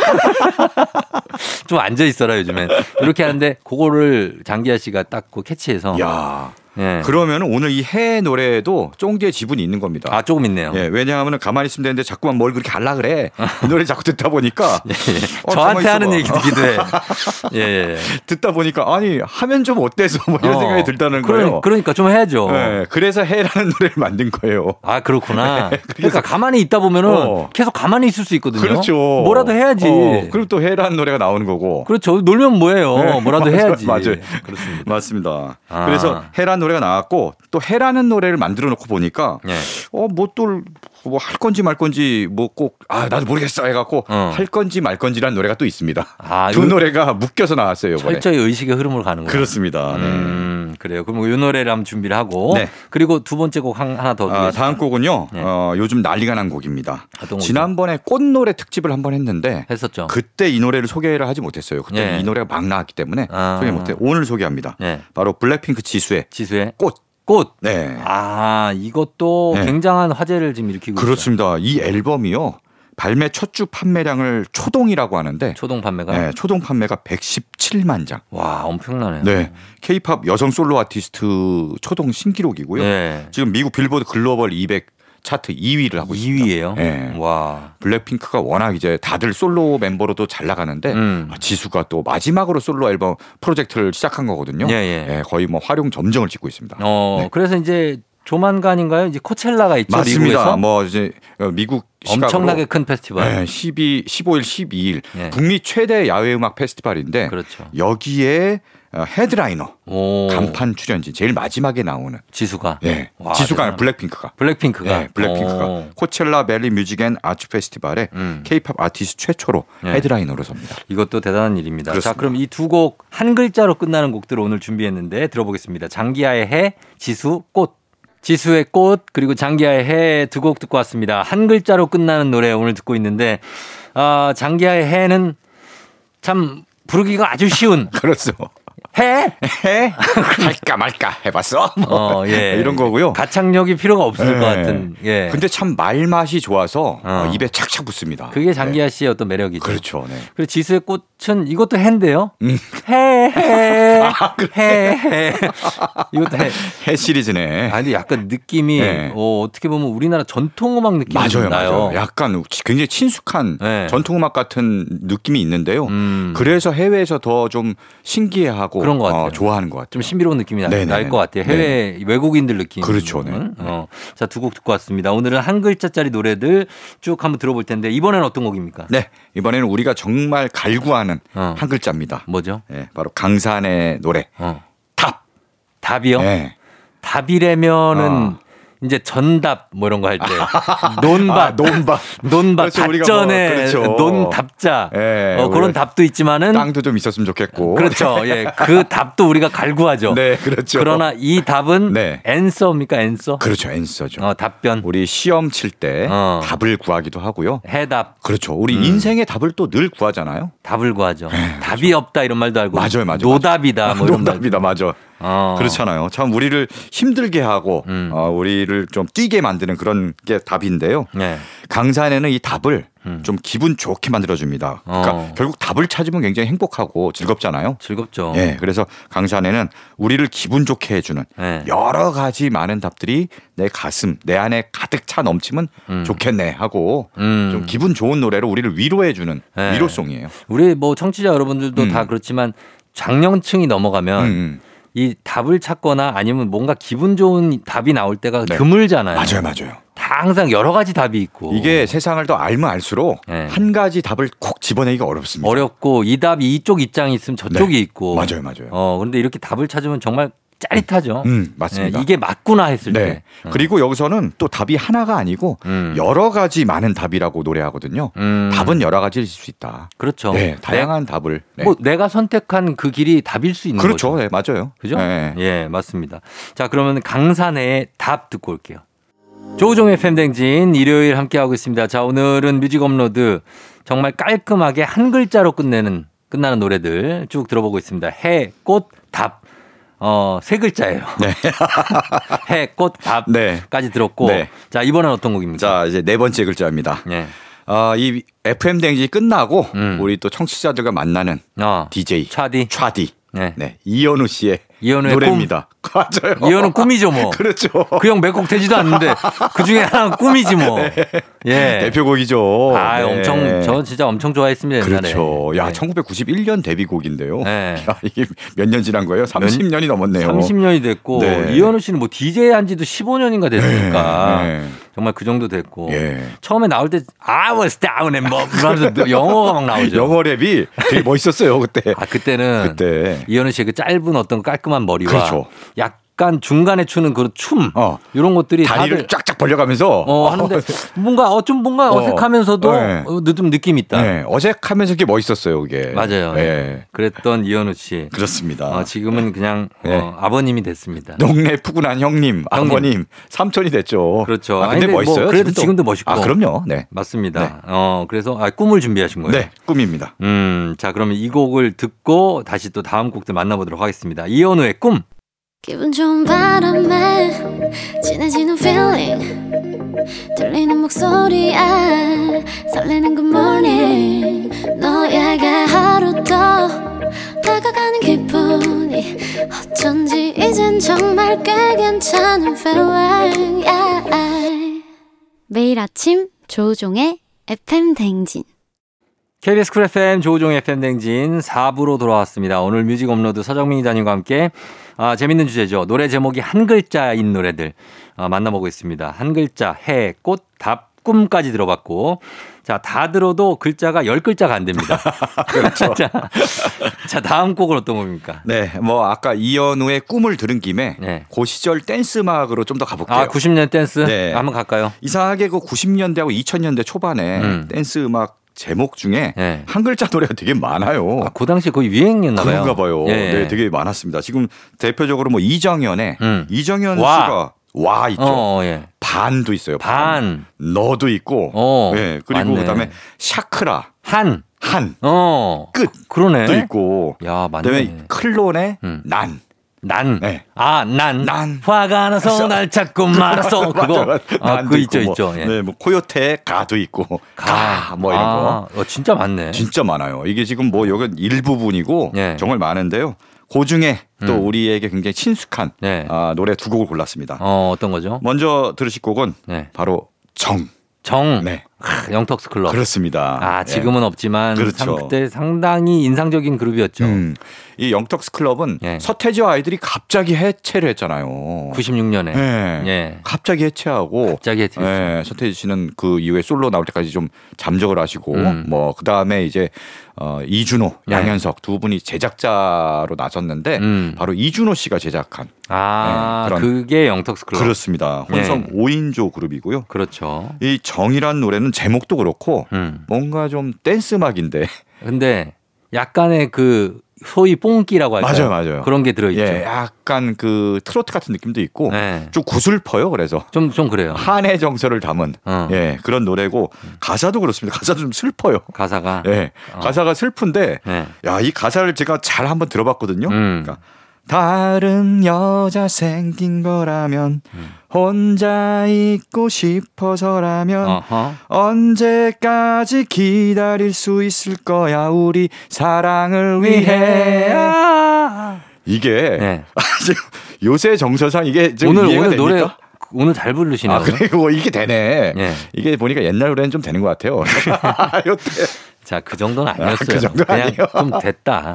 좀 앉아 있어라 요즘엔. 이렇게 하는데 그거를 장기하 씨가 딱 그 캐치해서. 야. 예. 그러면 오늘 이 해 노래도 쫑디의 지분이 있는 겁니다. 아 조금 있네요. 예, 왜냐하면 가만히 있으면 되는데 자꾸만 뭘 그렇게 하려 그래. 이 노래 자꾸 듣다 보니까 [laughs] 예, 예. 어, 저한테 하는. 얘기기도 해. [laughs] 예, 예. 듣다 보니까 아니 하면 좀 어때서 뭐 이런 어. 생각이 들다는 그러- 거예요. 그러니까 좀 해야죠. 예, 그래서 해라는 노래를 만든 거예요. 아 그렇구나. [laughs] 그러니까 가만히 있다 보면은 어. 계속 가만히 있을 수 있거든요. 그렇죠. 뭐라도 해야지. 어, 그리고 또 해라는 노래가 나오는 거고. 그렇죠. 놀면 뭐예요. 네, 뭐라도 맞아요. 해야지. 맞아요. 그렇습니다. 맞습니다. 아. 그래서 해라는 노래가 나왔고 또 해라는 노래를 만들어 놓고 보니까 예. 어뭐또 뭐 할 건지 말 건지 뭐 꼭 아 나도 모르겠어 해갖고 어. 할 건지 말 건지라는 노래가 또 있습니다. 아, 두 노래가 묶여서 나왔어요 이번에. 철저히 의식의 흐름으로 가는 거예요. 그렇습니다. 네. 음, 그래요. 그럼 이 노래를 한번 준비를 하고 네. 그리고 두 번째 곡 한, 하나 더 아. 다음 곡은요. 네. 어, 요즘 난리가 난 곡입니다. 지난번에 꽃노래 특집을 한번 했는데 했었죠. 그때 이 노래를 소개를 하지 못했어요. 그때 예. 이 노래가 막 나왔기 때문에 아. 소개 못해. 오늘 소개합니다. 네. 바로 블랙핑크 지수의 지수의 꽃. 꽃. 네. 아 이것도 네. 굉장한 화제를 지금 일으키고 있어요. 그렇습니다. 이 앨범이요. 발매 첫 주 판매량을 초동이라고 하는데 초동 판매가 네, 초동 판매가 117만 장. 와 엄청나네요. 네. 케이팝 여성 솔로 아티스트 초동 신기록이고요. 네. 지금 미국 빌보드 글로벌 200 차트 2위를 하고 있습니다. 2위예요. 네. 와. 블랙핑크가 워낙 이제 다들 솔로 멤버로도 잘 나가는데 음. 아, 지수가 또 마지막으로 솔로 앨범 프로젝트를 시작한 거거든요. 예, 예. 거의 뭐 화룡점정을 찍고 있습니다. 어 네. 그래서 이제 조만간인가요? 이제 코첼라가 있죠. 맞습니다. 미국에서 뭐 이제 미국 엄청나게 큰 페스티벌. 네, 12, 15일, 12일 네. 북미 최대 야외 음악 페스티벌인데 그렇죠. 여기에 어, 헤드라이너 오. 간판 출연진 제일 마지막에 나오는 지수가. 예 와, 지수가 대단하다. 블랙핑크가 블랙핑크가. 네, 블랙핑크가 오. Coachella Valley Music and Arts Festival에 음. 케이팝 아티스트 최초로 네. headliner로 섭니다. 이것도 대단한 일입니다. 자, 그렇습니다. 그럼 이 두 곡 한 글자로 끝나는 곡들을 오늘 준비했는데 들어보겠습니다. 장기하의 해, 지수, 꽃. 지수의 꽃 그리고 장기하의 해 두 곡 듣고 왔습니다. 한 글자로 끝나는 노래 오늘 듣고 있는데 아, 장기하의 해는 참 부르기가 아주 쉬운 [laughs] 그렇죠. 해. 해 [laughs] 할까 말까 해봤어. 뭐 어, 예. 이런 거고요. 가창력이 필요가 없을 예. 것 같은. 예. 근데 참 말맛이 좋아서 어. 입에 착착 붙습니다. 그게 장기하 씨의 어떤 매력이죠. 그렇죠. 네. 그리고 지수의 꽃은 이것도 해인데요. 음. 해, 해, [laughs] 해, 해. 이것도 해. 해 시리즈네. 아, 근데 약간 느낌이 네. 어, 어떻게 보면 우리나라 전통음악 느낌이 맞아요, 나요. 맞아요. 약간 굉장히 친숙한 네. 전통음악 같은 느낌이 있는데요. 음. 그래서 해외에서 더 좀 신기해하고 그런 것 같아요. 어, 좋아하는 것 같아요. 좀 신비로운 느낌이. 날 것 같아요. 해외 외국인들 느낌. 그렇죠, 네. 어. 자, 두 곡 듣고 왔습니다. 오늘은 한 글자짜리 노래들 쭉 한번 들어볼 텐데 이번에는 어떤 곡입니까? 네, 이번에는 우리가 정말 갈구하는 어. 한 글자입니다. 뭐죠? 네, 바로 강산의 노래 어. 답. 답이요? 네. 답이라면은 어. 이제 전답 뭐 이런 거 할 때 논밥 아, 논밥. 논밥 그렇죠, 답전에 뭐, 그렇죠. 논답자 예, 어, 그런 답도 있지만은 땅도 좀 있었으면 좋겠고. 그렇죠. [laughs] 예. 그 답도 우리가 갈구하죠. 네, 그렇죠. 그러나 이 답은 네. 앤서입니까? 앤서? 그렇죠, 앤서죠. 어, 답변. 우리 시험 칠때 어. 답을 구하기도 하고요. 해답. 그렇죠. 우리 음. 인생의 답을 또 늘 구하잖아요. 답을 구하죠. 답이 없다 이런 말도 알고 네, 맞아요, 맞아요. 노답이다 뭐 이런 말. 농담이다, 맞아. 어. 그렇잖아요. 참 우리를 힘들게 하고 음. 어, 우리를 좀 뛰게 만드는 그런 게 답인데요. 네. 강산에는 이 답을 음. 좀 기분 좋게 만들어줍니다. 그러니까 어. 결국 답을 찾으면 굉장히 행복하고 즐겁잖아요. 즐겁죠. 예, 그래서 강산에는 우리를 기분 좋게 해주는 네. 여러 가지 많은 답들이 내 가슴, 내 안에 가득 차 넘치면 음. 좋겠네 하고 음. 좀 기분 좋은 노래로 우리를 위로해주는 네. 위로송이에요. 우리 뭐 청취자 여러분들도 음. 다 그렇지만 장년층이 넘어가면 음, 음. 이 답을 찾거나 아니면 뭔가 기분 좋은 답이 나올 때가 네. 드물잖아요. 맞아요, 맞아요. 다 항상 여러 가지 답이 있고 이게 세상을 더 알면 알수록 네. 한 가지 답을 콕 집어내기가 어렵습니다. 어렵고 이 답이 이쪽 입장이 있으면 저쪽이 네. 있고 맞아요, 맞아요. 어 그런데 이렇게 답을 찾으면 정말 짜릿하죠. 음, 맞습니다. 네, 이게 맞구나 했을 네. 때. 어. 그리고 여기서는 또 답이 하나가 아니고 음. 여러 가지 많은 답이라고 노래하거든요. 음. 답은 여러 가지일 수 있다. 그렇죠. 네, 다양한 답을. 네. 뭐 내가 선택한 그 길이 답일 수 있는 그렇죠. 거죠. 네, 맞아요. 그죠? 네. 예, 맞습니다. 자, 그러면 강산에의 답 듣고 올게요. 조우종의 FM 댕진 일요일 함께하고 있습니다. 자, 오늘은 뮤직 업로드 정말 깔끔하게 한 글자로 끝내는, 끝나는 노래들 쭉 들어보고 있습니다. 해, 꽃, 답. 어, 세 글자예요. [laughs] 해, 꽃, 네. 답까지 들었고. 네. 자, 이번엔 어떤 곡입니까? 자, 이제 네 번째 글자입니다. 예. 아, 이 FM 댕진 끝나고 음. 우리 또 청취자들과 만나는 어, DJ 차디. 차디. 네. 네. 이현우 씨의 이현우의 노래입니다. [laughs] 맞아요. 이현우 꿈이죠, 뭐. [laughs] 그렇죠. 그 형 몇 곡 되지도 않는데 그 중에 하나는 꿈이지 뭐. [laughs] 예. 대표곡이죠. 아, 네. 엄청 저 진짜 엄청 좋아했습니다 옛날에. 그렇죠. 야, 네. 1991년 데뷔곡인데요. 네. 야, 이게 몇 년 지난 거예요? 30년이 넘었네요. 30년이 됐고 네. 이현우 씨는 뭐 DJ 한 지도 15년인가 됐으니까 네. 정말 그 정도 됐고 예. 처음에 나올 때 I was down and 뭐 그러면서 영어가 막 나오죠. 영어 랩이 되게 멋있었어요, 그때. 아 그때는 그때. 이현우 씨의 그 짧은 어떤 깔끔 한 머리와 그렇죠. 약 간 중간에 추는 그춤 어. 이런 것들이 다리를 쫙쫙 벌려가면서 어 하는데 [laughs] 뭔가 어 좀 뭔가 어. 어색하면서도 네. 어, 좀 느낌 있다. 네, 어색하면서 그게 멋있었어요, 그게. 맞아요. 네. 그랬던 이현우 씨. 그렇습니다. 어, 지금은 그냥 네. 어, 아버님이 됐습니다. 동네 푸근한 형님, 형님. 아버님, 삼촌이 됐죠. 그렇죠. 아, 근데 아니, 뭐 멋있어요. 그래도 지금도 멋있고. 아, 그럼요. 네. 맞습니다. 네. 어, 그래서 아, 꿈을 준비하신 거예요. 네, 꿈입니다. 음, 자, 그러면 이 곡을 듣고 다시 또 다음 곡들 만나보도록 하겠습니다. 이현우의 꿈. 기분 좋은 바람에 진해지는 feeling 들리는 목소리에 설레는 good morning 너에게 하루 더 다가가는 기분이 어쩐지 이젠 정말 꽤 괜찮은 feeling yeah. 매일 아침 조종의 FM 댕진 KBS Cool FM 조우종 FM 댕진 4부로 돌아왔습니다. 오늘 뮤직 업로드 서정민 기자님과 함께 아, 재밌는 주제죠. 노래 제목이 한 글자인 노래들 아, 만나보고 있습니다. 한 글자, 해, 꽃, 답, 꿈까지 들어봤고 자, 다 들어도 글자가 10글자가 안 됩니다. [laughs] 그렇죠. [laughs] 자, 자, 다음 곡은 어떤 곡입니까? 네, 뭐 아까 이현우의 꿈을 들은 김에 네. 그 시절 댄스 음악으로 좀 더 가볼게요. 아, 90년 댄스? 네. 한번 갈까요? 이상하게 그 90년대하고 2000년대 초반에 음. 댄스 음악 제목 중에 네. 한 글자 노래가 되게 많아요. 아, 그 당시 거의 유행이었나 봐요. 그런가 봐요. 예. 네, 되게 많았습니다. 지금 대표적으로 뭐 이정현의 음. 이정현 와. 씨가 와 있죠. 어, 예. 반도 있어요. 반, 너도 있고. 어, 네, 그리고 맞네. 그다음에 샤크라 한, 한 어. 끝도 그러네. 있고. 야, 그다음에 맞네. 클론의 음. 난. 난. 네. 아, 난. 난. 화가 나서 날 찾고 말았어. 그거. 맞아, 맞아. 아, 그거 있죠, 있고 있죠. 뭐, 예. 네, 뭐 코요태 가도 있고 가, 뭐 이런 거. 아, 어, 진짜 많네. 진짜 많아요. 이게 지금 뭐 여기 일부분이고 예. 정말 많은데요. 그 중에 또 음. 우리에게 굉장히 친숙한 네. 아, 노래 두 곡을 골랐습니다. 어, 어떤 거죠? 먼저 들으실 곡은 네. 바로 정. 정. 네. 아, 영턱스 클럽. 그렇습니다. 아, 지금은 없지만 그렇죠. 참 그때 상당히 인상적인 그룹이었죠. 음, 이 영턱스 클럽은 예. 서태지와 아이들이 갑자기 해체를 했잖아요. 96년에. 예. 예. 갑자기 해체하고 갑자기 했죠. 예, 서태지 씨는 그 이후에 솔로 나올 때까지 좀 잠적을 하시고 음. 뭐 그다음에 이제 어 이준호, 네. 양현석 두 분이 제작자로 나섰는데 음. 바로 이준호 씨가 제작한 아, 네, 그게 영턱스 클럽. 그렇습니다. 혼성 예. 5인조 그룹이고요. 그렇죠. 이 정이란 노래는 제목도 그렇고 음. 뭔가 좀 댄스 음악인데 근데 약간의 그 소위 뽕기라고 할까요? 맞아요, 맞아요. 그런 게 들어있죠. 예, 약간 그 트로트 같은 느낌도 있고 네. 좀 구슬퍼요. 그래서 좀, 좀 그래요. 한의 정서를 담은 어. 예, 그런 노래고 가사도 그렇습니다. 가사도 좀 슬퍼요. 가사가. 예, 어. 가사가 슬픈데 네. 야, 이 가사를 제가 잘 한번 들어봤거든요. 음. 그러니까 다른 여자 생긴 거라면 혼자 있고 싶어서라면 어허. 언제까지 기다릴 수 있을 거야 우리 사랑을 위해 이게 네. [laughs] 지금 요새 정서상 이게 좀 오늘 이해가 오늘 노래 됩니까? 오늘 잘 부르시네요. 아 그리고 이게 되네 예. 이게 보니까 옛날 노래는 좀 되는 것 같아요 [laughs] [laughs] 요때 자, 그 정도는 아니었어요. 그 정도는 그냥. 좀 됐다.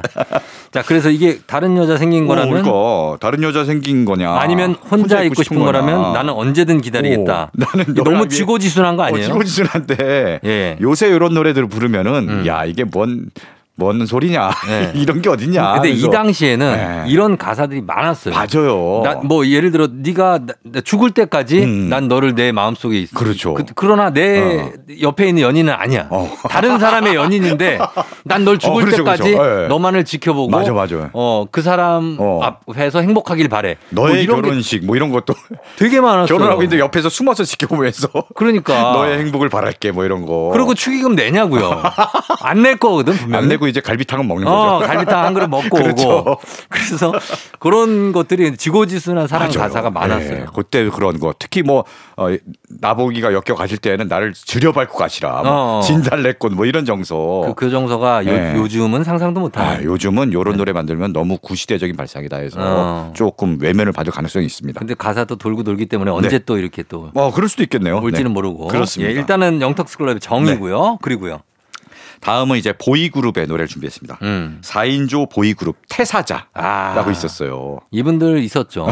자, 그래서 이게 다른 여자 생긴 거라면 그러니까 다른 여자 생긴 거냐 아니면 혼자 있고 싶은 거냐. 거라면 나는 언제든 기다리겠다. 오, 나는 너무 위해- 지고지순한 거 어, 아니에요? 지고지순한데 예. 요새 이런 노래들을 부르면은 음. 야 이게 뭔 뭔 소리냐 예. [laughs] 이런 게 어딨냐 근데 이 그래서 당시에는 네. 이런 가사들이 많았어요. 맞아요 나, 뭐 예를 들어 네가 죽을 때까지 음. 난 너를 내 마음 속에 있어. 그렇죠. 그, 러나내 옆에 있는 연인은 아니야. 어. 다른 사람의 연인인데 [laughs] 난 널 죽을 어, 그렇죠, 때까지 그렇죠. 예. 너만을 지켜보고 맞아, 맞아. 어, 그 사람 어. 앞에서 행복하길 바래. 뭐 너의 게 결혼식 뭐 이런 것도 [laughs] 되게 많았어요. 결혼하고 있는데 옆에서 숨어서 지켜보면서 그러니까 너의 행복을 바랄게 뭐 이런 거 그리고 축의금 내냐고요. 안 낼 거거든 분명히. 안 내고 이제 갈비탕은 먹는 어, 거죠 갈비탕 한 그릇 먹고 [laughs] 그렇죠. 오고. 그래서 그런 것들이 지고지순한 사랑 맞아요. 가사가 많았어요. 예, 그때 그런 거 특히 뭐 어, 나보기가 엮여 가실 때는 나를 들여밟고 가시라 뭐 어. 진달래꽃 뭐 이런 정서 그, 그 정서가 요, 예. 요즘은 상상도 아, 못하는. 요즘은 요런 노래 만들면 너무 구시대적인 발상이다 해서 어. 조금 외면을 받을 가능성이 있습니다. 근데 가사도 돌고 돌기 때문에 언제 또 이렇게 또 어, 그럴 수도 있겠네요. 올지는 네. 모르고. 그렇습니다. 네. 예, 일단은 영턱스 클럽의 정이고요. 그리고요. 다음은 이제 보이그룹의 노래를 준비했습니다. 음. 4인조 보이그룹 태사자라고 아. 있었어요. 이분들 있었죠.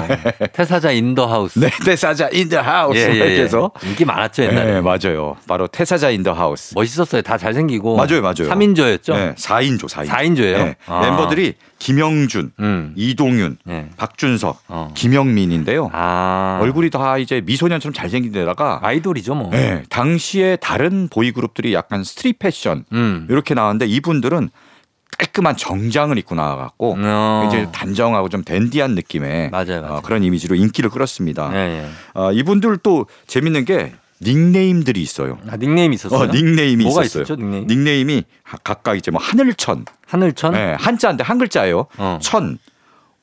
태사자 in the house. 네, 태사자 in the house 예, 예, 예. 해서 인기 많았죠, 옛날에. 네, 맞아요. 바로 태사자 in the house. 멋있었어요. 다 잘생기고. 맞아요, 맞아요. 3인조였죠. 네, 4인조, 4인조. 4인조 예요? 아. 멤버들이 김영준, 음. 이동윤, 예. 박준석, 어. 김영민인데요. 아. 얼굴이 다 이제 미소년처럼 잘생긴 데다가 아이돌이죠, 뭐. 네, 당시에 다른 보이그룹들이 약간 street 패션 음. 이렇게 나왔는데 이분들은 깔끔한 정장을 입고 나와갖고 어. 이제 단정하고 좀 댄디한 느낌의 맞아요, 맞아요. 어, 그런 이미지로 인기를 끌었습니다. 예, 예. 어, 이분들 또 재밌는 게 닉네임들이 있어요. 아, 닉네임 있었어요? 어, 닉네임이 뭐가 있었어요. 있었죠, 닉네임? 닉네임이 하- 각각 이제 뭐 하늘천, 하늘천? 네, 한자인데 한 글자예요. 어. 천,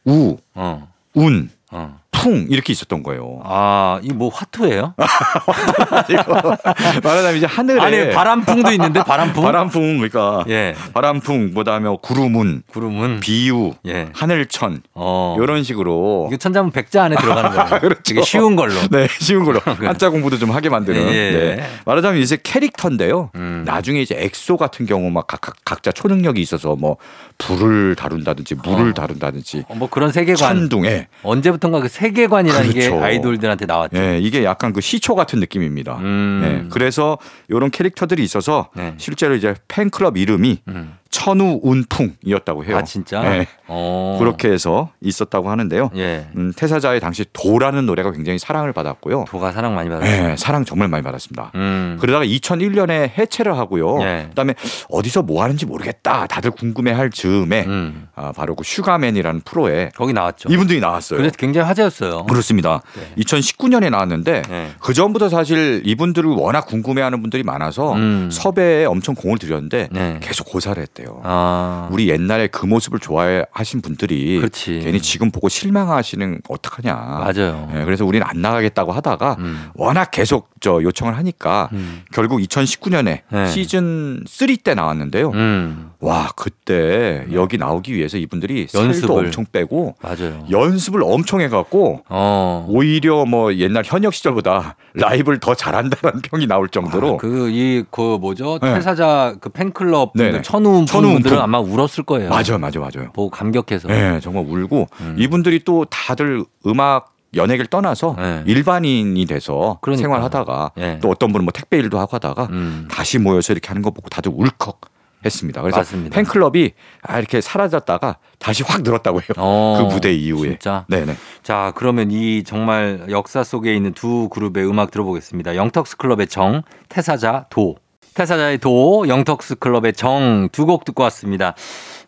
우, 어. 운, 어. 풍 이렇게 있었던 거예요. 아, 이 뭐 화투예요? [laughs] 말하자면 이제 하늘에 아니, 바람풍도 있는데 바람풍? 바람풍 그러니까 예. 바람풍 그다음에 구름운, 구름은 비유, 예. 하늘천 어. 이런 식으로 이거 천자문 백자 안에 들어가는 거예요. [laughs] 그렇죠. 쉬운 걸로. 네, 쉬운 걸로 한자 공부도 좀 하게 만드는. 예. 네. 말하자면 이제 캐릭터인데요. 음. 나중에 이제 엑소 같은 경우 막 각, 각, 각자 초능력이 있어서 뭐 불을 다룬다든지 물을 어. 다룬다든지 어, 뭐 그런 세계관. 천둥에 언제부턴가 그 세계관이라는 게 그렇죠. 아이돌들한테 나왔죠. 예, 이게 약간 그 시초 같은 느낌입니다. 음. 네, 그래서 이런 캐릭터들이 있어서 네. 실제로 이제 팬클럽 이름이 음. 천우 운풍이었다고 해요. 아, 진짜? 네, 어. 그렇게 해서 있었다고 하는데요. 예. 음, 태사자의 당시 도라는 노래가 굉장히 사랑을 받았고요. 도가 사랑 많이 받았어요. 네, 사랑 정말 많이 받았습니다. 음. 그러다가 2001년에 해체를 하고요. 예. 그다음에 어디서 뭐 하는지 모르겠다. 다들 궁금해할 즈음에 음. 아, 바로 그 슈가맨이라는 프로에 거기 나왔죠. 이분들이 나왔어요. 그래서 굉장히 화제였어요. 그렇습니다. 네. 2019년에 나왔는데 네. 그 전부터 사실 이분들을 워낙 궁금해하는 분들이 많아서 음. 섭외에 엄청 공을 들였는데 네. 계속 고사를 했대요. 아. 우리 옛날에 그 모습을 좋아하신 분들이 그렇지. 괜히 지금 보고 실망하시는 어떡하냐. 맞아요. 예, 그래서 우리는 안 나가겠다고 하다가 음. 워낙 계속 저 요청을 하니까 음. 결국 2019년에 네. 시즌 3 때 나왔는데요. 음. 와 그때 여기 나오기 위해서 이분들이 연습을. 엄청 빼고 맞아요. 연습을 엄청 해갖고 어. 오히려 뭐 옛날 현역 시절보다 [laughs] 라이브를 더 잘한다는 [laughs] 평이 나올 정도로 그이 그 뭐죠 네. 퇴사자 그 팬클럽 분들 네네. 천우 천우 분들은 분. 아마 울었을 거예요. 맞아요, 맞아요, 맞아요. 보고 감격해서. 네, 정말 울고 음. 이분들이 또 다들 음악 연예계를 떠나서 네. 일반인이 돼서 그러니까. 생활하다가 예. 또 어떤 분은 뭐 택배 일도 하고 하다가 음. 다시 모여서 이렇게 하는 거 보고 다들 울컥 했습니다. 그래서 맞습니다. 팬클럽이 아, 이렇게 사라졌다가 다시 확 늘었다고 해요. 어, [laughs] 그 무대 이후에. 진짜. 네네. 자, 그러면 이 정말 역사 속에 있는 두 그룹의 음악 들어보겠습니다. 영턱스 클럽의 정, 태사자 도. 태사자의 도, 영턱스 클럽의 정 두 곡 듣고 왔습니다.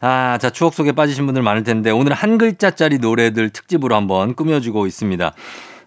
아, 자, 추억 속에 빠지신 분들 많을 텐데 오늘 한 글자짜리 노래들 특집으로 한번 꾸며주고 있습니다.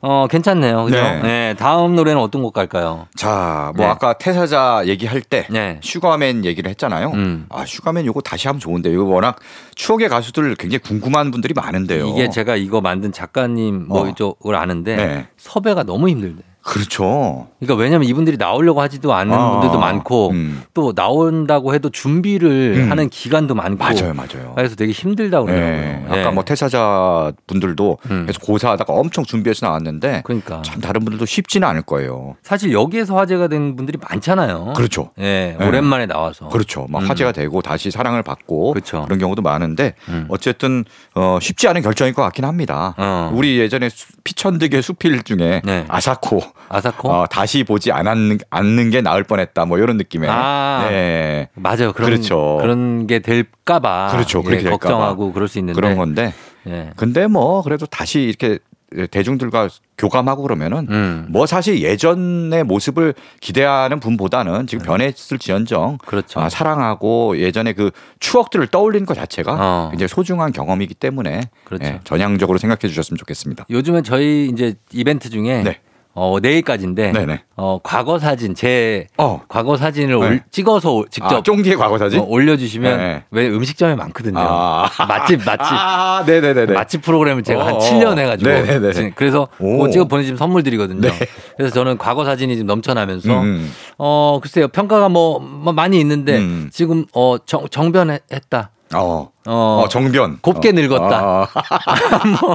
어, 괜찮네요. 그죠? 네. 네. 다음 노래는 어떤 곡 갈까요? 자, 뭐 네. 아까 태사자 얘기할 때 네. 슈가맨 얘기를 했잖아요. 음. 아, 슈가맨 요거 다시 하면 좋은데 이거 워낙 추억의 가수들 굉장히 궁금한 분들이 많은데요. 이게 제가 이거 만든 작가님 뭐 어. 이쪽을 아는데 네. 섭외가 너무 힘들대. 그렇죠. 그러니까 왜냐면 이분들이 나오려고 하지도 않는 아, 분들도 많고 음. 또 나온다고 해도 준비를 음. 하는 기간도 많고 맞아요, 맞아요. 그래서 되게 힘들다고 네. 그러더라고요. 아까 예. 뭐 퇴사자 분들도 음. 계속 고사하다가 엄청 준비해서 나왔는데 그러니까 참 다른 분들도 쉽지는 않을 거예요. 사실 여기에서 화제가 된 분들이 많잖아요. 그렇죠. 예, 네. 오랜만에 나와서. 그렇죠. 막 음. 화제가 되고 다시 사랑을 받고 그렇죠. 런 경우도 많은데 음. 어쨌든 어, 쉽지 않은 결정일 것 같긴 합니다. 어. 우리 예전에 수- 피천득의 수필 중에 네. 아사코 아사코? 어, 다시 보지 않았는, 않는 게 나을 뻔했다 뭐 이런 느낌의 아. 네. 맞아요. 그런 그렇죠. 그런 게 될까봐 그렇죠. 그렇게 될까 봐. 걱정하고 그럴 수 있는데 그런 건데 예. 근데 뭐 그래도 다시 이렇게 대중들과 교감하고 그러면은 음. 뭐 사실 예전의 모습을 기대하는 분보다는 지금 변했을지언정 그렇죠. 아, 사랑하고 예전의 그 추억들을 떠올리는 것 자체가 어. 굉장히 소중한 경험이기 때문에 그렇죠. 예, 전향적으로 생각해 주셨으면 좋겠습니다. 요즘에 저희 이제 이벤트 중에 네. 어, 내일까지인데 네네. 어, 과거 사진 제 어. 과거 사진을 네. 올- 찍어서 올- 직접 아, 쫑디의 과거 사진? 어, 올려주시면 네. 왜 음식점에 많거든요. 아. 맛집 맛집 아, 네네네네. 맛집 프로그램을 제가 한 어, 7년 해가지고 네네네. 그래서 오. 찍어 보내주면 선물 드리거든요. 네. 그래서 저는 과거 사진이 지금 넘쳐나면서 음. 어 글쎄요 평가가 뭐, 뭐 많이 있는데 음. 지금 어 정, 정변했다. 어. 어, 어, 정변. 곱게 어. 늙었다. 아, [laughs] 뭐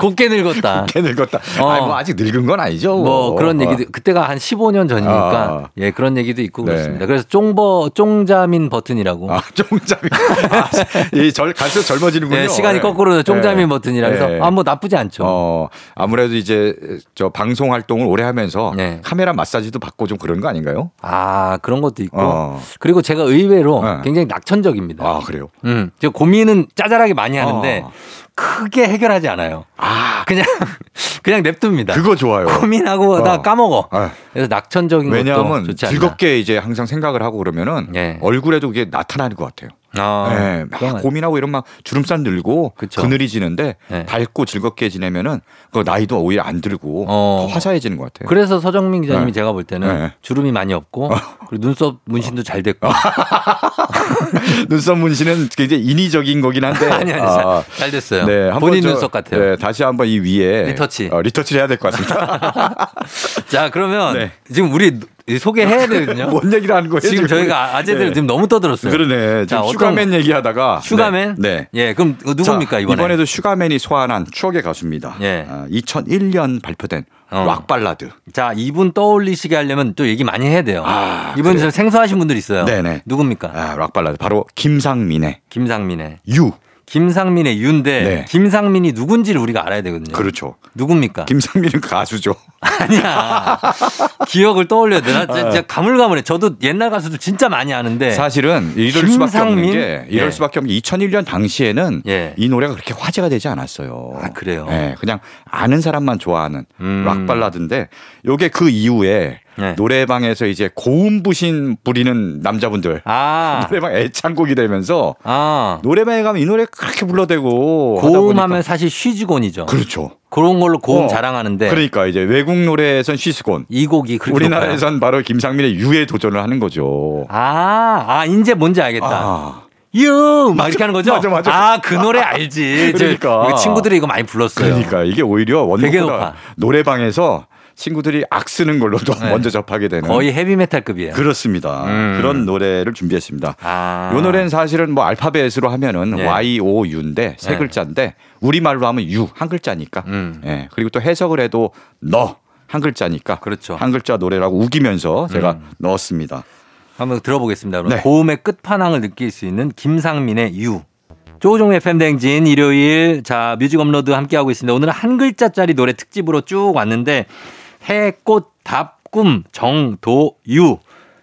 곱게 늙었다. 곱게 늙었다. 어. 아니, 뭐 아직 늙은 건 아니죠. 뭐 그런 어. 얘기도 그때가 한 15년 전이니까 아. 예 그런 얘기도 있고 네. 그렇습니다. 그래서 쫑버 쫑자민 버튼이라고 아, 쫑자미. 아, 이절 갈수록 젊어지는군요. 네, 시간이 네. 거꾸로 쫑자민 네. 버튼이라 그래서 네. 아뭐 나쁘지 않죠. 어, 아무래도 이제 저 방송 활동을 오래 하면서 네. 카메라 마사지도 받고 좀 그런 거 아닌가요? 아 그런 것도 있고 어. 그리고 제가 의외로 네. 굉장히 낙천적입니다. 아, 그래요. 음, 저 고민은 짜잘하게 많이 하는데 어. 크게 해결하지 않아요. 아, 그냥 [laughs] 그냥 냅둡니다. 그거 좋아요. 고민하고 다 어. 까먹어. 아, 그래서 낙천적인 왜냐하면. 즐겁게 이제 항상 생각을 하고 그러면은 네. 얼굴에도 그게 나타나는 것 같아요. 아, 네, 막 그건 고민하고 이런 막 주름살 늘고 그쵸. 그늘이 지는데 네. 밝고 즐겁게 지내면은 그 나이도 오히려 안 들고 어. 더 화사해지는 것 같아요. 그래서 서정민 기자님이 네. 제가 볼 때는 네. 주름이 많이 없고 그리고 눈썹 문신도 잘 됐고 [laughs] 눈썹 문신은 굉장히 인위적인 거긴 한데 [laughs] 아니 아니 아, 잘, 잘 됐어요. 네, 본인 저- 눈썹 같아요. 네, 다시 한번 이 위에 리터치. 어, 리터치를 해야 될 것 같습니다. [laughs] 자 그러면 네. 지금 우리 소개해야 [laughs] 되거든요. 뭔 얘기를 하는 거예요? 지금 저희가 아재들 네. 지금 너무 떠들었어요. 그러네. 자, 지금 어떤- 슈가맨 얘기하다가 [laughs] 슈가맨? 네. 네. 예, 그럼 누굽니까 자, 이번에? 이번에도 슈가맨이 소환한 추억의 가수입니다. 예. 아, 2001년 발표된 어. 락 발라드. 자, 이분 떠올리시게 하려면 또 얘기 많이 해야 돼요. 아, 이분? 좀 생소하신 분들 있어요. 네네. 누굽니까? 아, 락 발라드 바로 김상민의 김상민의. 유. 김상민의 유인데 네. 김상민이 누군지를 우리가 알아야 되거든요. 그렇죠. 누굽니까? 김상민은 가수죠. [laughs] 아니야. 기억을 떠올려야 되나? 진짜 진짜 가물가물해. 저도 옛날 가수도 진짜 많이 아는데. 사실은 이럴 수밖에 없는? 게 이럴 예. 수밖에 없는 게 2001년 당시에는 예. 이 노래가 그렇게 화제가 되지 않았어요. 아, 그래요? 예, 그냥 아는 사람만 좋아하는 음. 락 발라드인데 요게 그 이후에 네. 노래방에서 이제 고음 부신 부리는 남자분들 아. 노래방 애창곡이 되면서 아. 노래방에 가면 이 노래 그렇게 불러대고 고음하면 사실 쉬지곤이죠. 그렇죠. 그런 걸로 고음 어. 자랑하는데 그러니까 이제 외국 노래에선 쉬스곤 이 곡이 우리나라에선 바로 김상민의 유에 도전을 하는 거죠. 높아요. 아, 아, 이제 뭔지 알겠다. 아. 유! 막 이렇게 하는 거죠? 맞아, 맞아. 아, 그 노래 알지. 저 그러니까. 친구들이 이거 많이 불렀어요. 그러니까 이게 오히려 원곡보다. 노래방에서 친구들이 악 쓰는 걸로도 네. 먼저 접하게 되는 거의 헤비메탈급이에요. 그렇습니다. 음. 그런 노래를 준비했습니다. 아. 이 노래는 사실은 뭐 알파벳으로 하면은 네. Y O U인데 세 네. 글자인데 우리 말로 하면 U 한 글자니까. 음. 예. 그리고 또 해석을 해도 너 한 글자니까. 그렇죠. 한 글자 노래라고 우기면서 제가 음. 넣었습니다. 한번 들어보겠습니다. 그럼 네. 고음의 끝판왕을 느낄 수 있는 김상민의 유. 조종 FM 댕진 일요일 자 뮤직 업로드 함께하고 있습니다. 오늘은 한 글자짜리 노래 특집으로 쭉 왔는데 해꽃 답꿈 정도유.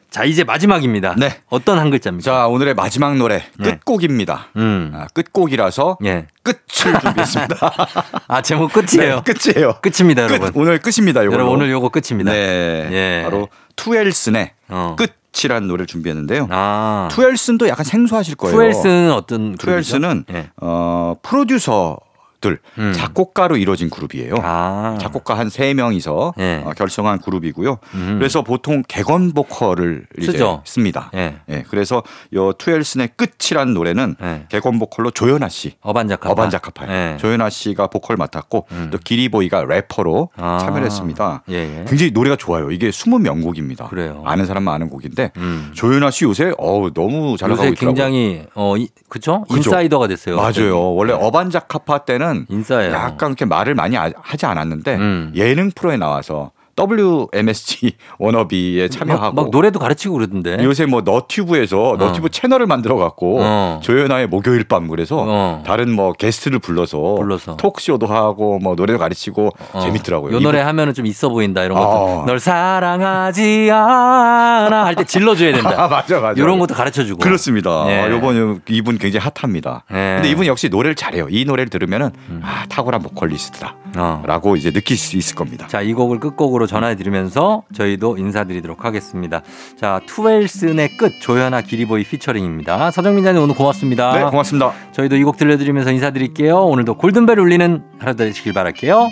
자 이제 마지막입니다. 네. 어떤 한 글자입니까? 자 오늘의 마지막 노래 네. 끝곡입니다. 음. 아, 끝곡이라서 예. 끝을 준비했습니다. [laughs] 아 제목 끝이에요. 네, 끝이에요. 끝입니다, 끝. 여러분. 오늘 끝입니다. 이걸로. 여러분 오늘 요거 끝입니다. 네. 예. 바로 투엘슨의 어. 끝이라는 노래를 준비했는데요. 아. 투엘슨도 약간 생소하실 거예요. 투엘스는 어떤 그룹이죠? 투엘슨은 예. 어, 프로듀서 가족들 음. 작곡가로 이루어진 그룹이에요. 아. 작곡가 한 세 명이서 예. 어, 결성한 그룹이고요. 음. 그래서 보통 객원 보컬을 이제 쓰죠. 씁니다. 예. 예, 그래서 요 투엘슨의 끝이라는 노래는 예. 객원 보컬로 조연아 씨, 어반자카파. 어반자카파예요. 예. 조연아 씨가 보컬 맡았고 음. 또 기리보이가 래퍼로 아. 참여를 했습니다. 예, 예. 굉장히 노래가 좋아요. 이게 숨은 명곡입니다. 그래요. 아는 사람만 아는 곡인데 음. 조연아 씨 요새 어우 너무 잘 나가고 있더라고요. 굉장히 어 이, 그쵸? 인사이더가 됐어요. 맞아요. 원래 어반자카파 때는 인싸예요. 약간 이렇게 말을 많이 아- 하지 않았는데 음. 예능 프로에 나와서 WMSG [laughs] 워너비에 참여하고 막, 막 노래도 가르치고 그러던데. 요새 뭐 너튜브에서 너튜브 채널을 만들어 갖고 어. 조연아의 목요일 밤 그래서 어. 다른 뭐 게스트를 불러서, 불러서. 톡쇼도 하고 뭐 노래도 가르치고 어. 재밌더라고요. 요 노래 이분- 하면은 좀 있어 보인다 이런 것도. 아. 널 사랑하지 않아 할 때 질러줘야 [laughs] 아 된다. 맞아 맞아. 이런 것도 가르쳐주고. 그렇습니다. 네. 아, 요번 이분 굉장히 핫합니다. 네. 근데 이분 역시 노래를 잘해요. 이 노래를 들으면은 아 탁월한 보컬리스트다라고 어. 이제 느낄 수 있을 겁니다. 자, 이 곡을 끝곡으로 전해드리면서 저희도 인사드리도록 하겠습니다. 자, 투웰슨의 끝 조연아 기리보이 피처링입니다. 서정민 자님 오늘 고맙습니다. 네 고맙습니다. 저희도 이 곡 들려드리면서 인사드릴게요. 오늘도 골든벨 울리는 하루 되시길 바랄게요.